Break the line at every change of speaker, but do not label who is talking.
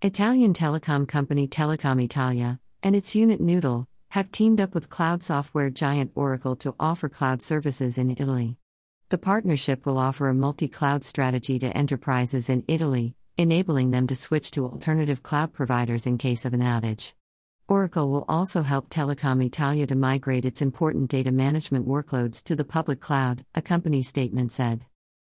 Italian telecom company Telecom Italia and its unit Noovle have teamed up with cloud software giant Oracle to offer cloud services in Italy. The partnership will offer a multi cloud strategy to enterprises in Italy, enabling them to switch to alternative cloud providers in case of an outage. Oracle will also help Telecom Italia to migrate its important data management workloads to the public cloud, a company statement said.